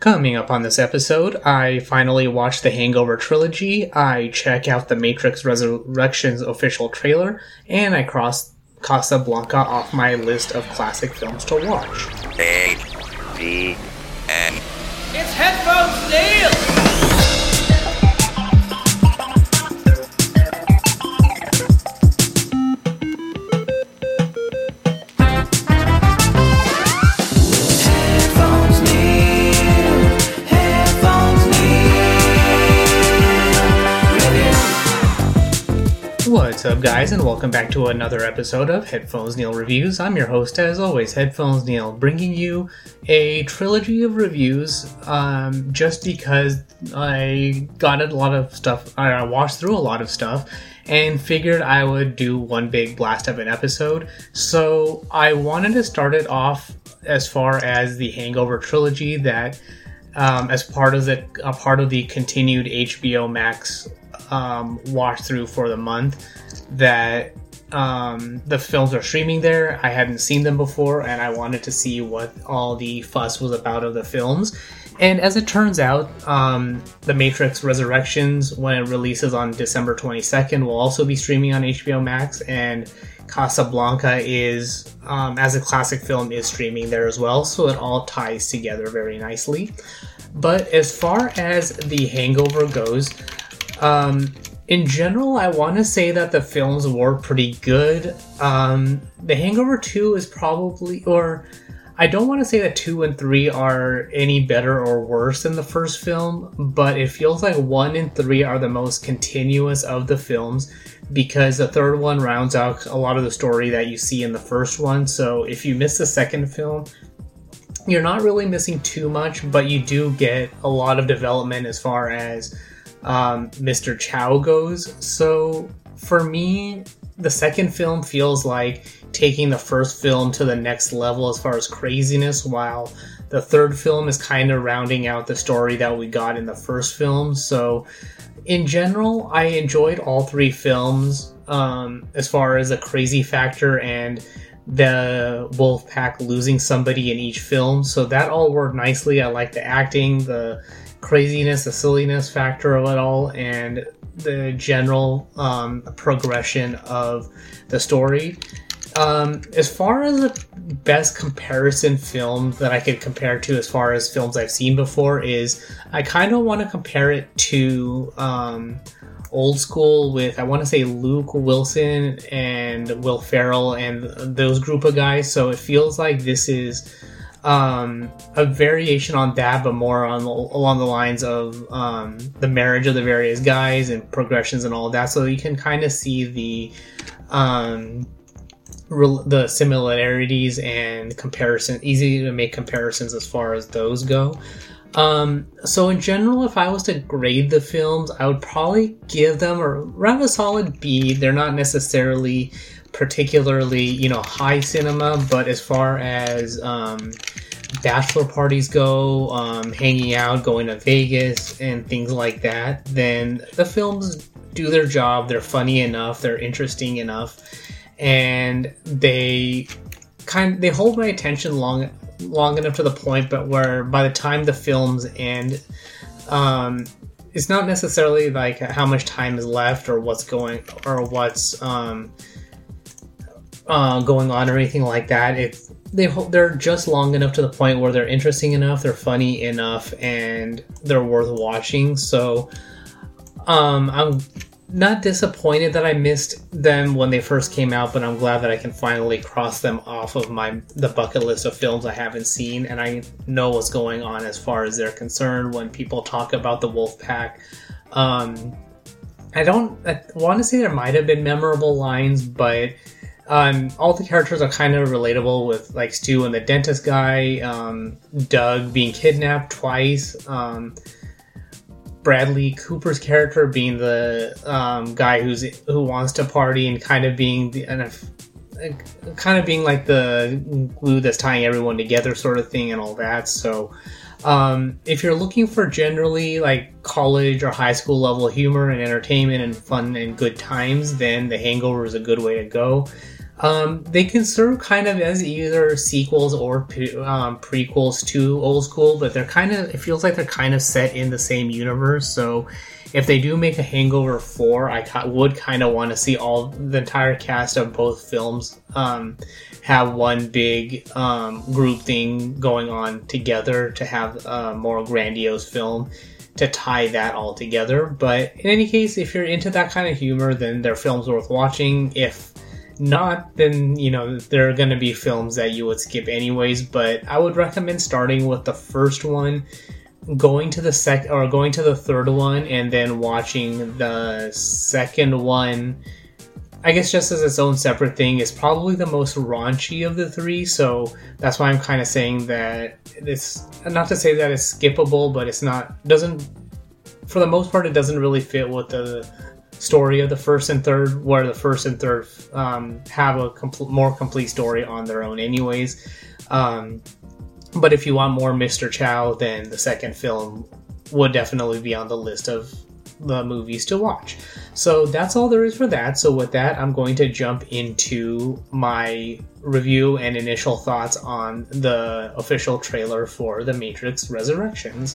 Coming up on this episode, I finally watched the Hangover trilogy, I check out the Matrix Resurrections official trailer, and I cross Casablanca off my list of classic films to watch. A D N. It's headphones, Neil! What's up, guys, and welcome back to another episode of Headphones Neil Reviews. I'm your host, as always, Headphones Neil, bringing you a trilogy of reviews um, just because I got a lot of stuff, I watched through a lot of stuff, and figured I would do one big blast of an episode. So I wanted to start it off as far as the Hangover trilogy that um, as part of the a part of the continued HBO Max um, watch through for the month that um, the films are streaming there. I hadn't seen them before, and I wanted to see what all the fuss was about of the films. And as it turns out, um, The Matrix Resurrections, when it releases on December 22nd, will also be streaming on HBO Max, and Casablanca is, um, as a classic film, is streaming there as well, so it all ties together very nicely. But as far as The Hangover goes, um, in general, I want to say that the films were pretty good. Um, the Hangover 2 is probably, or I don't want to say that 2 and 3 are any better or worse than the first film, but it feels like 1 and 3 are the most continuous of the films because the third one rounds out a lot of the story that you see in the first one. So if you miss the second film, you're not really missing too much, but you do get a lot of development as far as um, Mr. Chow goes. So for me, the second film feels like taking the first film to the next level as far as craziness, while the third film is kind of rounding out the story that we got in the first film. So, in general, I enjoyed all three films um, as far as the crazy factor and the wolf pack losing somebody in each film. So that all worked nicely. I like the acting, the craziness, the silliness factor of it all, and the general um, progression of the story. Um, as far as the best comparison film that I could compare to, as far as films I've seen before, is I kind of want to compare it to um, old school with I want to say Luke Wilson and Will Ferrell and those group of guys. So it feels like this is um, a variation on that, but more on along the lines of um, the marriage of the various guys and progressions and all that. So you can kind of see the um, rel- the similarities and comparison. Easy to make comparisons as far as those go. Um, so in general, if I was to grade the films, I would probably give them around a solid B. They're not necessarily particularly, you know, high cinema, but as far as um, bachelor parties go, um, hanging out, going to Vegas, and things like that, then the films do their job. They're funny enough, they're interesting enough, and they kind they hold my attention long long enough to the point, but where by the time the films end, um, it's not necessarily like how much time is left or what's going or what's um, uh, going on or anything like that. It's they they're just long enough to the point where they're interesting enough, they're funny enough, and they're worth watching. So, um, I'm not disappointed that I missed them when they first came out, but I'm glad that I can finally cross them off of my the bucket list of films I haven't seen, and I know what's going on as far as they're concerned when people talk about the Wolf Pack. Um, I don't I want to say there might have been memorable lines, but um, all the characters are kind of relatable with like Stu and the dentist guy, um, Doug being kidnapped twice, um, Bradley Cooper's character being the um, guy who's who wants to party and kind of being the and kind of being like the glue that's tying everyone together, sort of thing, and all that. So. Um, if you're looking for generally like college or high school level humor and entertainment and fun and good times, then The Hangover is a good way to go. Um, they can serve kind of as either sequels or um, prequels to Old School, but they're kind of, it feels like they're kind of set in the same universe. So if they do make a Hangover 4, I ca- would kind of want to see all the entire cast of both films um, have one big um, group thing going on together to have a more grandiose film to tie that all together. But in any case, if you're into that kind of humor, then their film's worth watching. If not, then you know there are going to be films that you would skip anyways. But I would recommend starting with the first one, going to the second or going to the third one, and then watching the second one. I guess just as its own separate thing is probably the most raunchy of the three. So that's why I'm kind of saying that it's not to say that it's skippable, but it's not doesn't for the most part it doesn't really fit with the story of the first and third, where the first and third um, have a compl- more complete story on their own, anyways. Um, but if you want more Mr. Chow, then the second film would definitely be on the list of the movies to watch. So that's all there is for that. So with that, I'm going to jump into my review and initial thoughts on the official trailer for The Matrix Resurrections.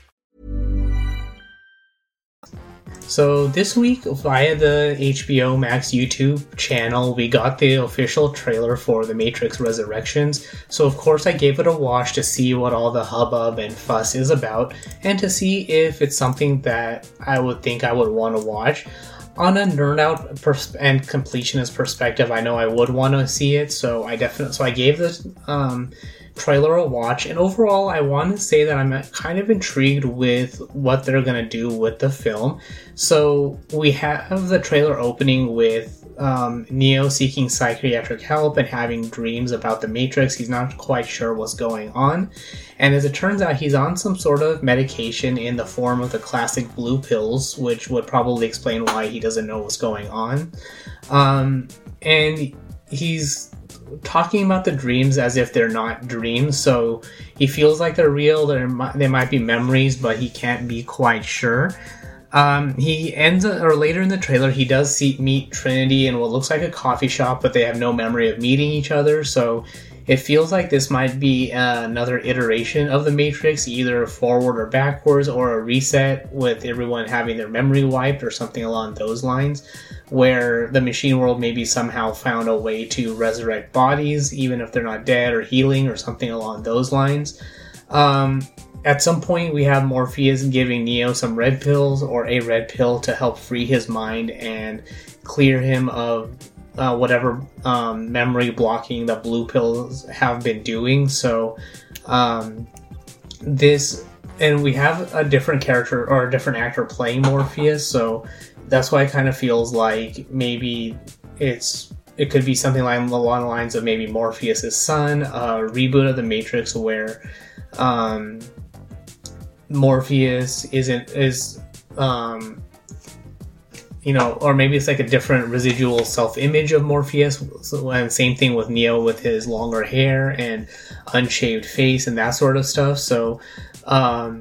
So this week, via the HBO Max YouTube channel, we got the official trailer for The Matrix Resurrections. So of course, I gave it a watch to see what all the hubbub and fuss is about, and to see if it's something that I would think I would want to watch. On a nerd out pers- and completionist perspective, I know I would want to see it, so I definitely so I gave this um, trailer a watch, and overall, I want to say that I'm kind of intrigued with what they're gonna do with the film. So we have the trailer opening with um, Neo seeking psychiatric help and having dreams about the Matrix. He's not quite sure what's going on, and as it turns out, he's on some sort of medication in the form of the classic blue pills, which would probably explain why he doesn't know what's going on. Um, and he's talking about the dreams as if they're not dreams. So he feels like they're real. Might, they might be memories, but he can't be quite sure. Um, he ends, or later in the trailer, he does see, meet Trinity in what looks like a coffee shop, but they have no memory of meeting each other. So it feels like this might be uh, another iteration of the Matrix, either forward or backwards, or a reset with everyone having their memory wiped or something along those lines, where the machine world maybe somehow found a way to resurrect bodies, even if they're not dead or healing or something along those lines. Um, at some point, we have Morpheus giving Neo some red pills or a red pill to help free his mind and clear him of uh, whatever um, memory blocking the blue pills have been doing. So, um, this, and we have a different character or a different actor playing Morpheus, so that's why it kind of feels like maybe it's it could be something like along the lines of maybe Morpheus' son, a reboot of the Matrix where um, Morpheus isn't is um, you know, or maybe it's like a different residual self-image of Morpheus. So, and same thing with Neo with his longer hair and unshaved face and that sort of stuff. So, um,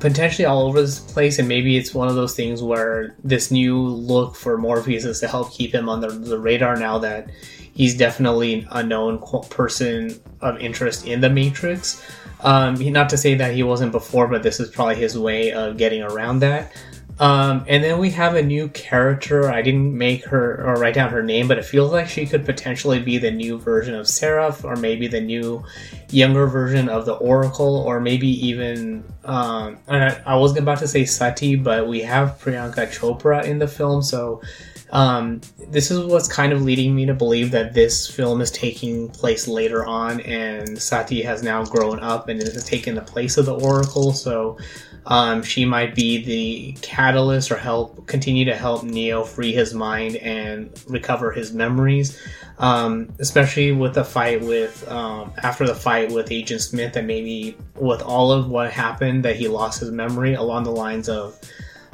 potentially all over this place, and maybe it's one of those things where this new look for Morpheus is to help keep him on the, the radar now that he's definitely a known person of interest in the Matrix. Um, not to say that he wasn't before, but this is probably his way of getting around that. Um, and then we have a new character. I didn't make her or write down her name, but it feels like she could potentially be the new version of Seraph, or maybe the new younger version of the Oracle, or maybe even um, I, I was about to say Sati, but we have Priyanka Chopra in the film, so um, this is what's kind of leading me to believe that this film is taking place later on, and Sati has now grown up and has taken the place of the Oracle. So um, she might be the catalyst or help continue to help Neo free his mind and recover his memories. Um, especially with the fight with um, after the fight with Agent Smith, and maybe with all of what happened that he lost his memory along the lines of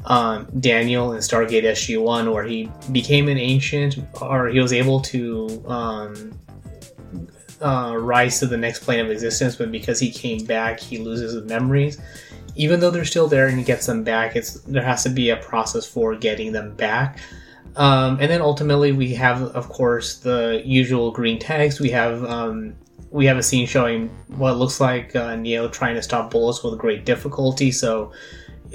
um, Daniel in Stargate SG One, where he became an ancient, or he was able to um, uh, rise to the next plane of existence, but because he came back, he loses his memories. Even though they're still there and he gets them back, it's there has to be a process for getting them back. Um, and then ultimately, we have, of course, the usual green tags. We have um, we have a scene showing what looks like uh, Neo trying to stop bullets with great difficulty. So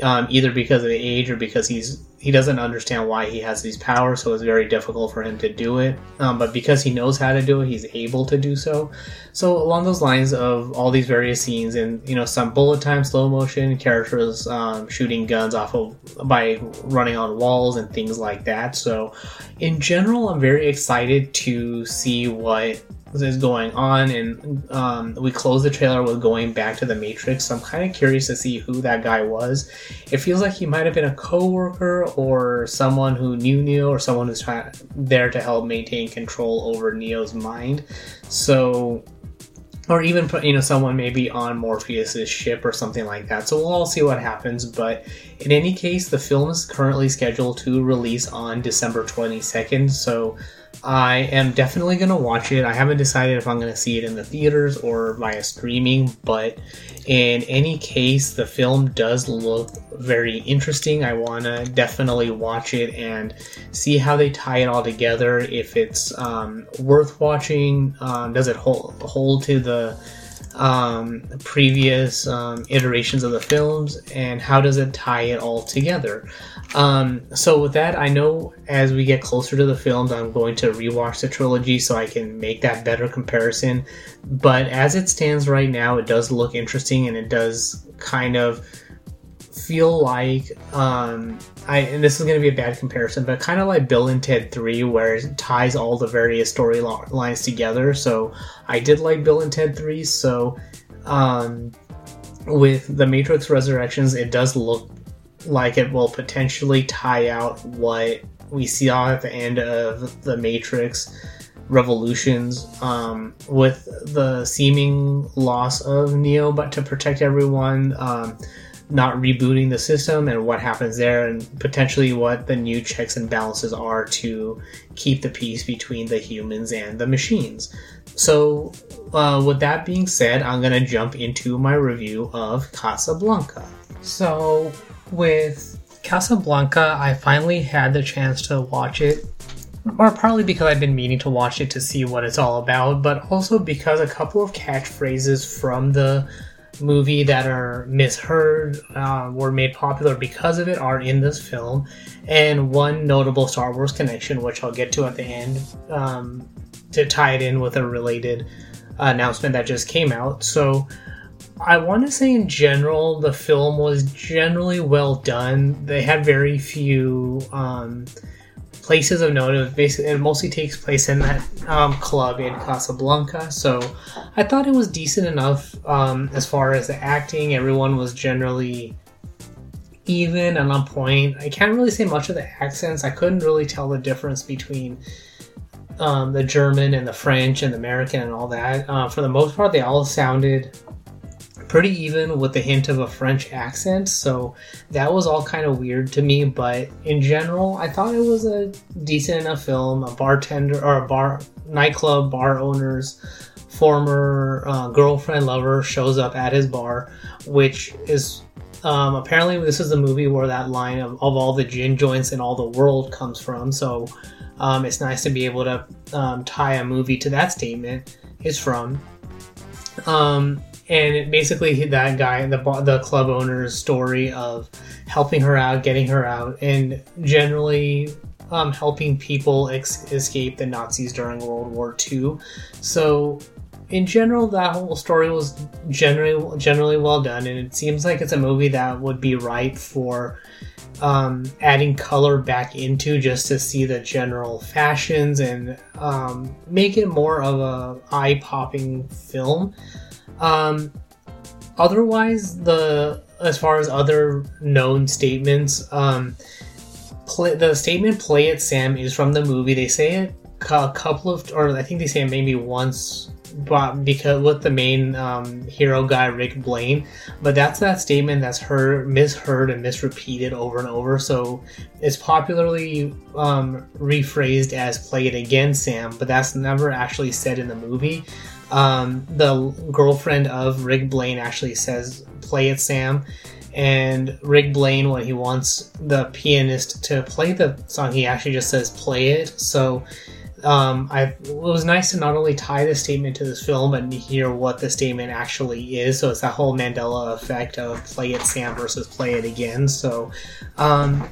um, either because of the age or because he's he doesn't understand why he has these powers, so it's very difficult for him to do it. Um, but because he knows how to do it, he's able to do so. So along those lines of all these various scenes and you know some bullet time, slow motion characters um, shooting guns off of by running on walls and things like that. So in general, I'm very excited to see what is going on and um, we close the trailer with going back to the matrix. So i'm kind of curious to see who that guy was. It feels like he might have been a co-worker or someone who knew neo or someone who's trying there to help maintain control over neo's mind. So or even you know someone maybe on morpheus's ship or something like that. So we'll all see what happens but in any case the film is currently scheduled to release on december 22nd so I am definitely going to watch it. I haven't decided if I'm going to see it in the theaters or via streaming, but in any case, the film does look very interesting. I want to definitely watch it and see how they tie it all together. If it's um, worth watching, um, does it hold, hold to the um, previous um, iterations of the films, and how does it tie it all together? Um, so with that, I know as we get closer to the films, I'm going to rewatch the trilogy so I can make that better comparison. But as it stands right now, it does look interesting, and it does kind of feel like um, I and this is going to be a bad comparison, but kind of like Bill and Ted Three, where it ties all the various storylines together. So I did like Bill and Ted Three. So um, with the Matrix Resurrections, it does look like it will potentially tie out what we see at the end of the Matrix Revolutions um, with the seeming loss of Neo, but to protect everyone. Um, not rebooting the system and what happens there and potentially what the new checks and balances are to keep the peace between the humans and the machines. So, uh, with that being said, I'm gonna jump into my review of Casablanca. So, with Casablanca, I finally had the chance to watch it or partly because I've been meaning to watch it to see what it's all about, but also because a couple of catchphrases from the movie that are misheard uh, were made popular because of it are in this film. And one notable star wars connection which i'll get to at the end um, to tie it in with a related announcement that just came out. So i want to say in general the film was generally well done. They had very few um, places of note. It basically it mostly takes place in that um, club in Casablanca. So I thought it was decent enough um, as far as the acting. Everyone was generally even and on point. I can't really say much of the accents. I couldn't really tell the difference between um, the German and the French and the American and all that. Uh, for the most part, they all sounded pretty even with the hint of a French accent, so that was all kind of weird to me. But in general, I thought it was a decent enough film. A bartender or a bar nightclub bar owner's former uh, girlfriend lover shows up at his bar, which is um, apparently this is the movie where that line of, of all the gin joints in all the world comes from. So um, it's nice to be able to um, tie a movie to that statement is from. Um, and basically that guy, the the club owner's story of helping her out, getting her out, and generally um, helping people ex- escape the Nazis during World War II. So, in general, that whole story was generally generally well done, and it seems like it's a movie that would be ripe for um, adding color back into just to see the general fashions and um, make it more of a eye popping film. Um, otherwise, the as far as other known statements, um, play, the statement "Play it, Sam" is from the movie. They say it a couple of, or I think they say it maybe once, but because with the main um, hero guy Rick Blaine, but that's that statement that's heard, misheard, and misrepeated over and over. So it's popularly um, rephrased as "Play it again, Sam," but that's never actually said in the movie um, the girlfriend of Rick Blaine actually says, "Play it, Sam." And Rick Blaine, when he wants the pianist to play the song, he actually just says, "Play it." So um, I, it was nice to not only tie the statement to this film, but hear what the statement actually is. So it's that whole Mandela effect of "Play it, Sam" versus "Play it again." So. Um,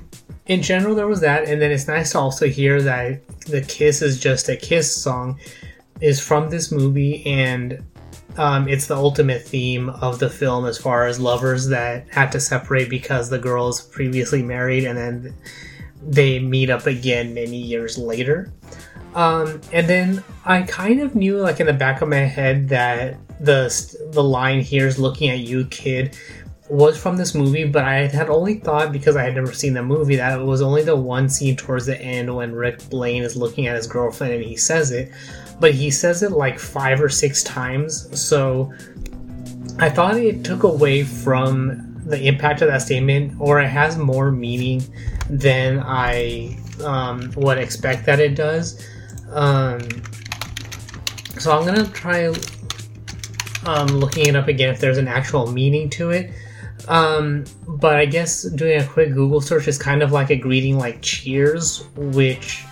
in general, there was that, and then it's nice to also hear that the Kiss is just a Kiss song is from this movie, and um, it's the ultimate theme of the film as far as lovers that had to separate because the girl's previously married and then they meet up again many years later. Um, and then I kind of knew, like in the back of my head, that the the line "Here's looking at you, kid" was from this movie, but I had only thought because I had never seen the movie that it was only the one scene towards the end when Rick Blaine is looking at his girlfriend and he says it but he says it like five or six times. So I thought it took away from the impact of that statement, or it has more meaning than I um, would expect that it does. Um, so I'm gonna try um, looking it up again if there's an actual meaning to it. Um, but I guess doing a quick Google search is kind of like a greeting like cheers, which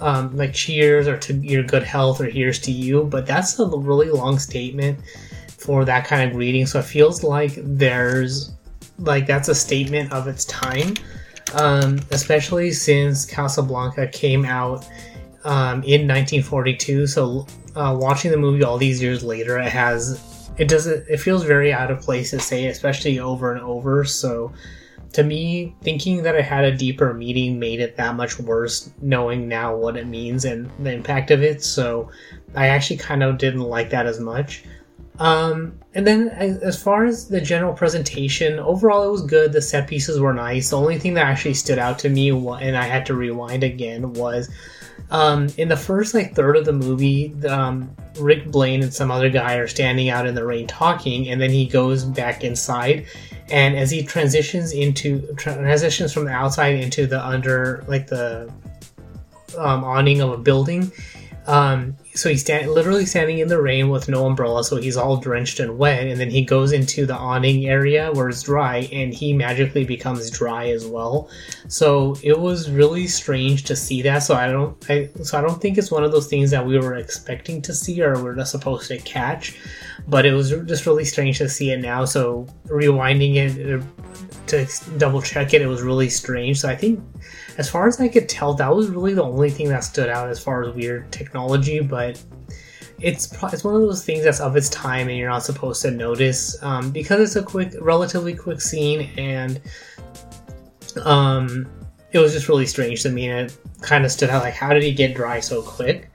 um, like cheers or to your good health or here's to you, but that's a really long statement for that kind of greeting. So it feels like there's like that's a statement of its time, um, especially since Casablanca came out um, in 1942. So uh, watching the movie all these years later, it has it doesn't it feels very out of place to say, especially over and over. So to me, thinking that it had a deeper meaning made it that much worse, knowing now what it means and the impact of it. So I actually kind of didn't like that as much. Um, and then as far as the general presentation, overall it was good. The set pieces were nice. The only thing that actually stood out to me, and I had to rewind again, was um, in the first like third of the movie, um, Rick Blaine and some other guy are standing out in the rain talking, and then he goes back inside, and as he transitions into transitions from the outside into the under like the um, awning of a building, um, so he's stand- literally standing in the rain with no umbrella, so he's all drenched and wet. And then he goes into the awning area where it's dry, and he magically becomes dry as well. So it was really strange to see that. So I don't, I, so I don't think it's one of those things that we were expecting to see or we're not supposed to catch. But it was just really strange to see it now. So rewinding it uh, to double check it, it was really strange. So I think as far as I could tell, that was really the only thing that stood out as far as weird technology. But it's it's one of those things that's of its time, and you're not supposed to notice um, because it's a quick, relatively quick scene, and um, it was just really strange to me, and it kind of stood out. Like, how did he get dry so quick?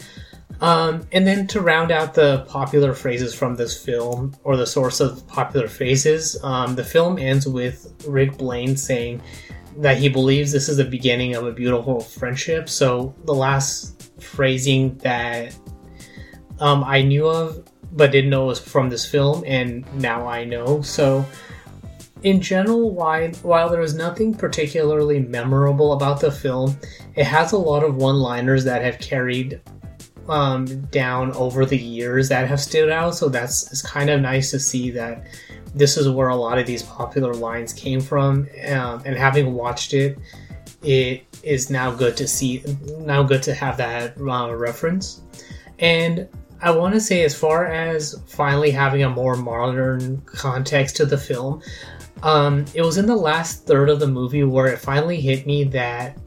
Um, and then to round out the popular phrases from this film, or the source of popular phrases, um, the film ends with Rick Blaine saying, that he believes this is the beginning of a beautiful friendship. So the last phrasing that um, I knew of but didn't know was from this film, and now I know. So in general, while, while there was nothing particularly memorable about the film, it has a lot of one liners that have carried um, down over the years that have stood out. So that's it's kind of nice to see that this is where a lot of these popular lines came from. Um, and having watched it, it is now good to see, now good to have that uh, reference. And I want to say, as far as finally having a more modern context to the film, um, it was in the last third of the movie where it finally hit me that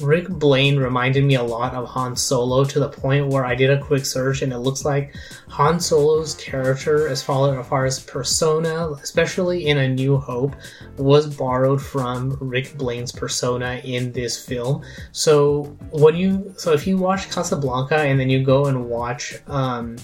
Rick Blaine reminded me a lot of Han Solo to the point where I did a quick search and it looks like Han Solo's character, as far, as far as persona, especially in A New Hope, was borrowed from Rick Blaine's persona in this film. So when you, so if you watch Casablanca and then you go and watch, um,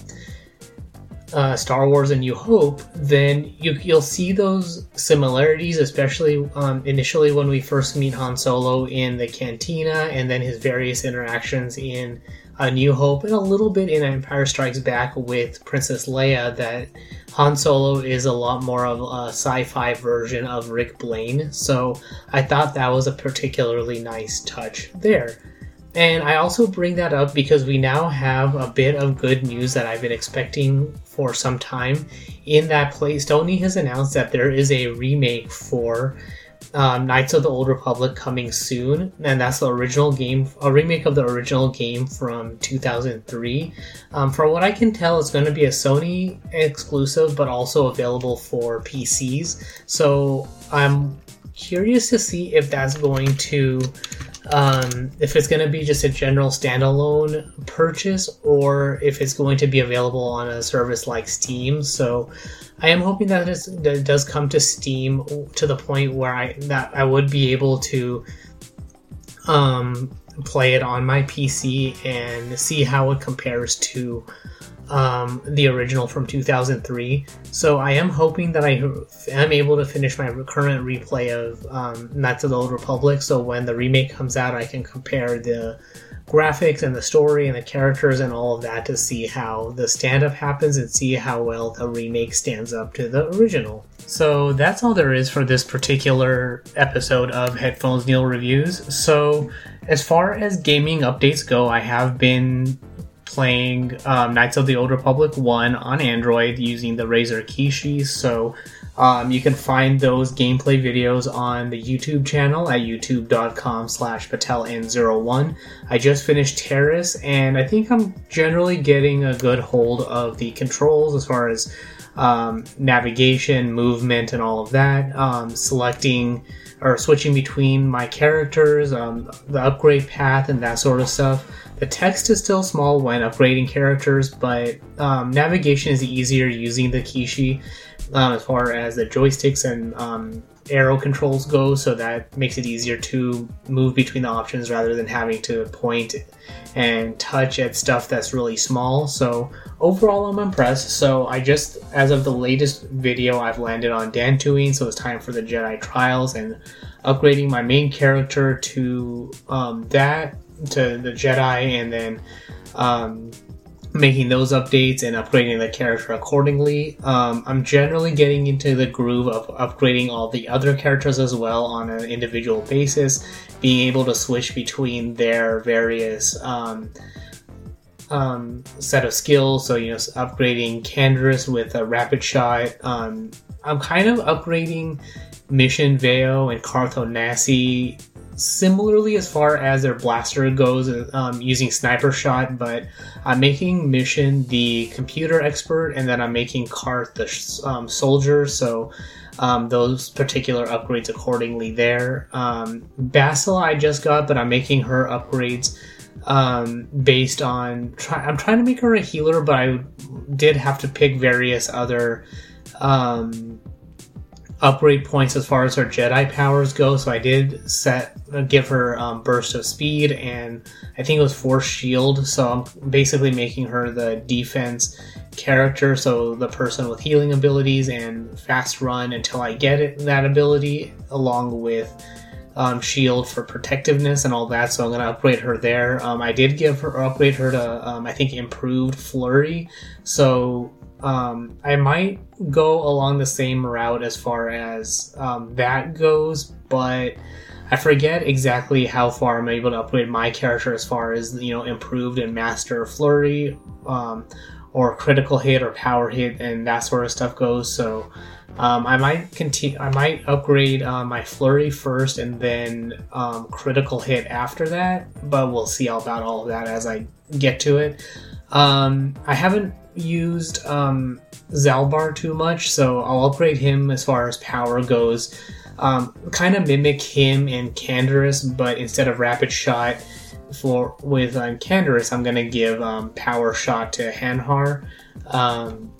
uh, Star Wars: A New Hope, then you, will see those similarities, especially um, initially when we first meet Han Solo in the cantina, and then his various interactions in A New Hope, and a little bit in Empire Strikes Back with Princess Leia. That Han Solo is a lot more of a sci-fi version of Rick Blaine, so I thought that was a particularly nice touch there. And I also bring that up because we now have a bit of good news that I've been expecting for some time. In that place, Sony has announced that there is a remake for um, Knights of the Old Republic coming soon, and that's the original game, a remake of the original game from 2003. Um, from what I can tell, it's going to be a Sony exclusive, but also available for PCs. So I'm curious to see if that's going to um, if it's going to be just a general standalone purchase or if it's going to be available on a service like Steam. So I am hoping that, that it does come to Steam to the point where I that I would be able to um, play it on my PC and see how it compares to um, the original from 2003. So I am hoping that I am able to finish my current replay of um, Knights of the Old Republic. So when the remake comes out, I can compare the graphics and the story and the characters and all of that to see how the stand up happens and see how well the remake stands up to the original. So that's all there is for this particular episode of Headphones Neil Reviews. So, as far as gaming updates go, I have been playing um, Knights of the Old Republic 1 on Android using the Razer Kishi. So um, you can find those gameplay videos on the YouTube channel at youtube.com slash pateln01. I just finished Taris and I think I'm generally getting a good hold of the controls as far as um, navigation, movement, and all of that. Um, selecting or switching between my characters, um, the upgrade path, and that sort of stuff. The text is still small when upgrading characters, but um, navigation is easier using the Kishi um, as far as the joysticks and um, arrow controls go, so that makes it easier to move between the options rather than having to point and touch at stuff that's really small. So overall, I'm impressed. So I just, as of the latest video, I've landed on Dantooine, so it's time for the Jedi Trials and upgrading my main character to um, that to the Jedi, and then um, making those updates and upgrading the character accordingly. Um, I'm generally getting into the groove of upgrading all the other characters as well on an individual basis, being able to switch between their various um, um, set of skills. So, you know, upgrading Canderous with a rapid shot. Um, I'm kind of upgrading Mission Vao and Carth Onasi similarly as far as their blaster goes um, using sniper shot but i'm making mission the computer expert and then i'm making Carth the um, soldier so um, those particular upgrades accordingly there. Um, Bastila i just got but i'm making her upgrades um, based on try- i'm trying to make her a healer but i did have to pick various other um, upgrade points as far as her Jedi powers go. So I did set uh, give her um, burst of speed and I think it was force shield. So I'm basically making her the defense character. So the person with healing abilities and fast run until I get it, that ability, along with. Um, shield for protectiveness and all that, so I'm gonna upgrade her there. Um, I did give her upgrade her to um, I think improved flurry, so um, I might go along the same route as far as um, that goes, but I forget exactly how far I'm able to upgrade my character as far as you know improved and master flurry, um, or critical hit or power hit and that sort of stuff goes. So um, I might continue. I might upgrade uh, my flurry first and then um, critical hit after that. But we'll see about all of that as I get to it. Um, I haven't used um, Zaalbar too much, so I'll upgrade him as far as power goes. Um, kind of mimic him and Canderous, but instead of rapid shot for with um, Canderous, I'm gonna give um, power shot to Hanhar, um,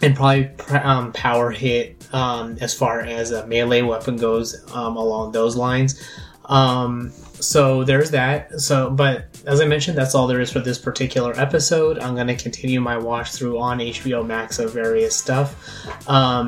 and probably um, power hit um, as far as a melee weapon goes um, along those lines. Um, so there's that. So, but as I mentioned, that's all there is for this particular episode. I'm to continue my watch through on HBO Max of various stuff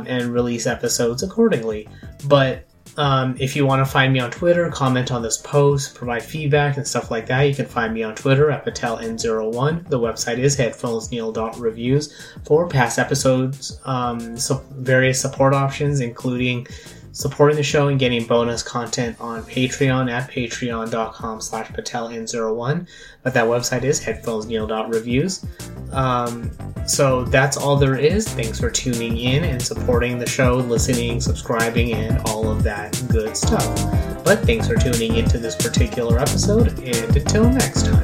and release episodes accordingly. But um, if you want to find me on Twitter, comment on this post, provide feedback and stuff like that, you can find me on Twitter at PatelN01. The website is headphonesneil.reviews for past episodes, um, so various support options, including supporting the show and getting bonus content on Patreon at patreon.com slash pateln01. But that website is headphonesneil.reviews. Um, so that's all there is. Thanks for tuning in and supporting the show, listening, subscribing, and all of that good stuff. But thanks for tuning into this particular episode, and until next time.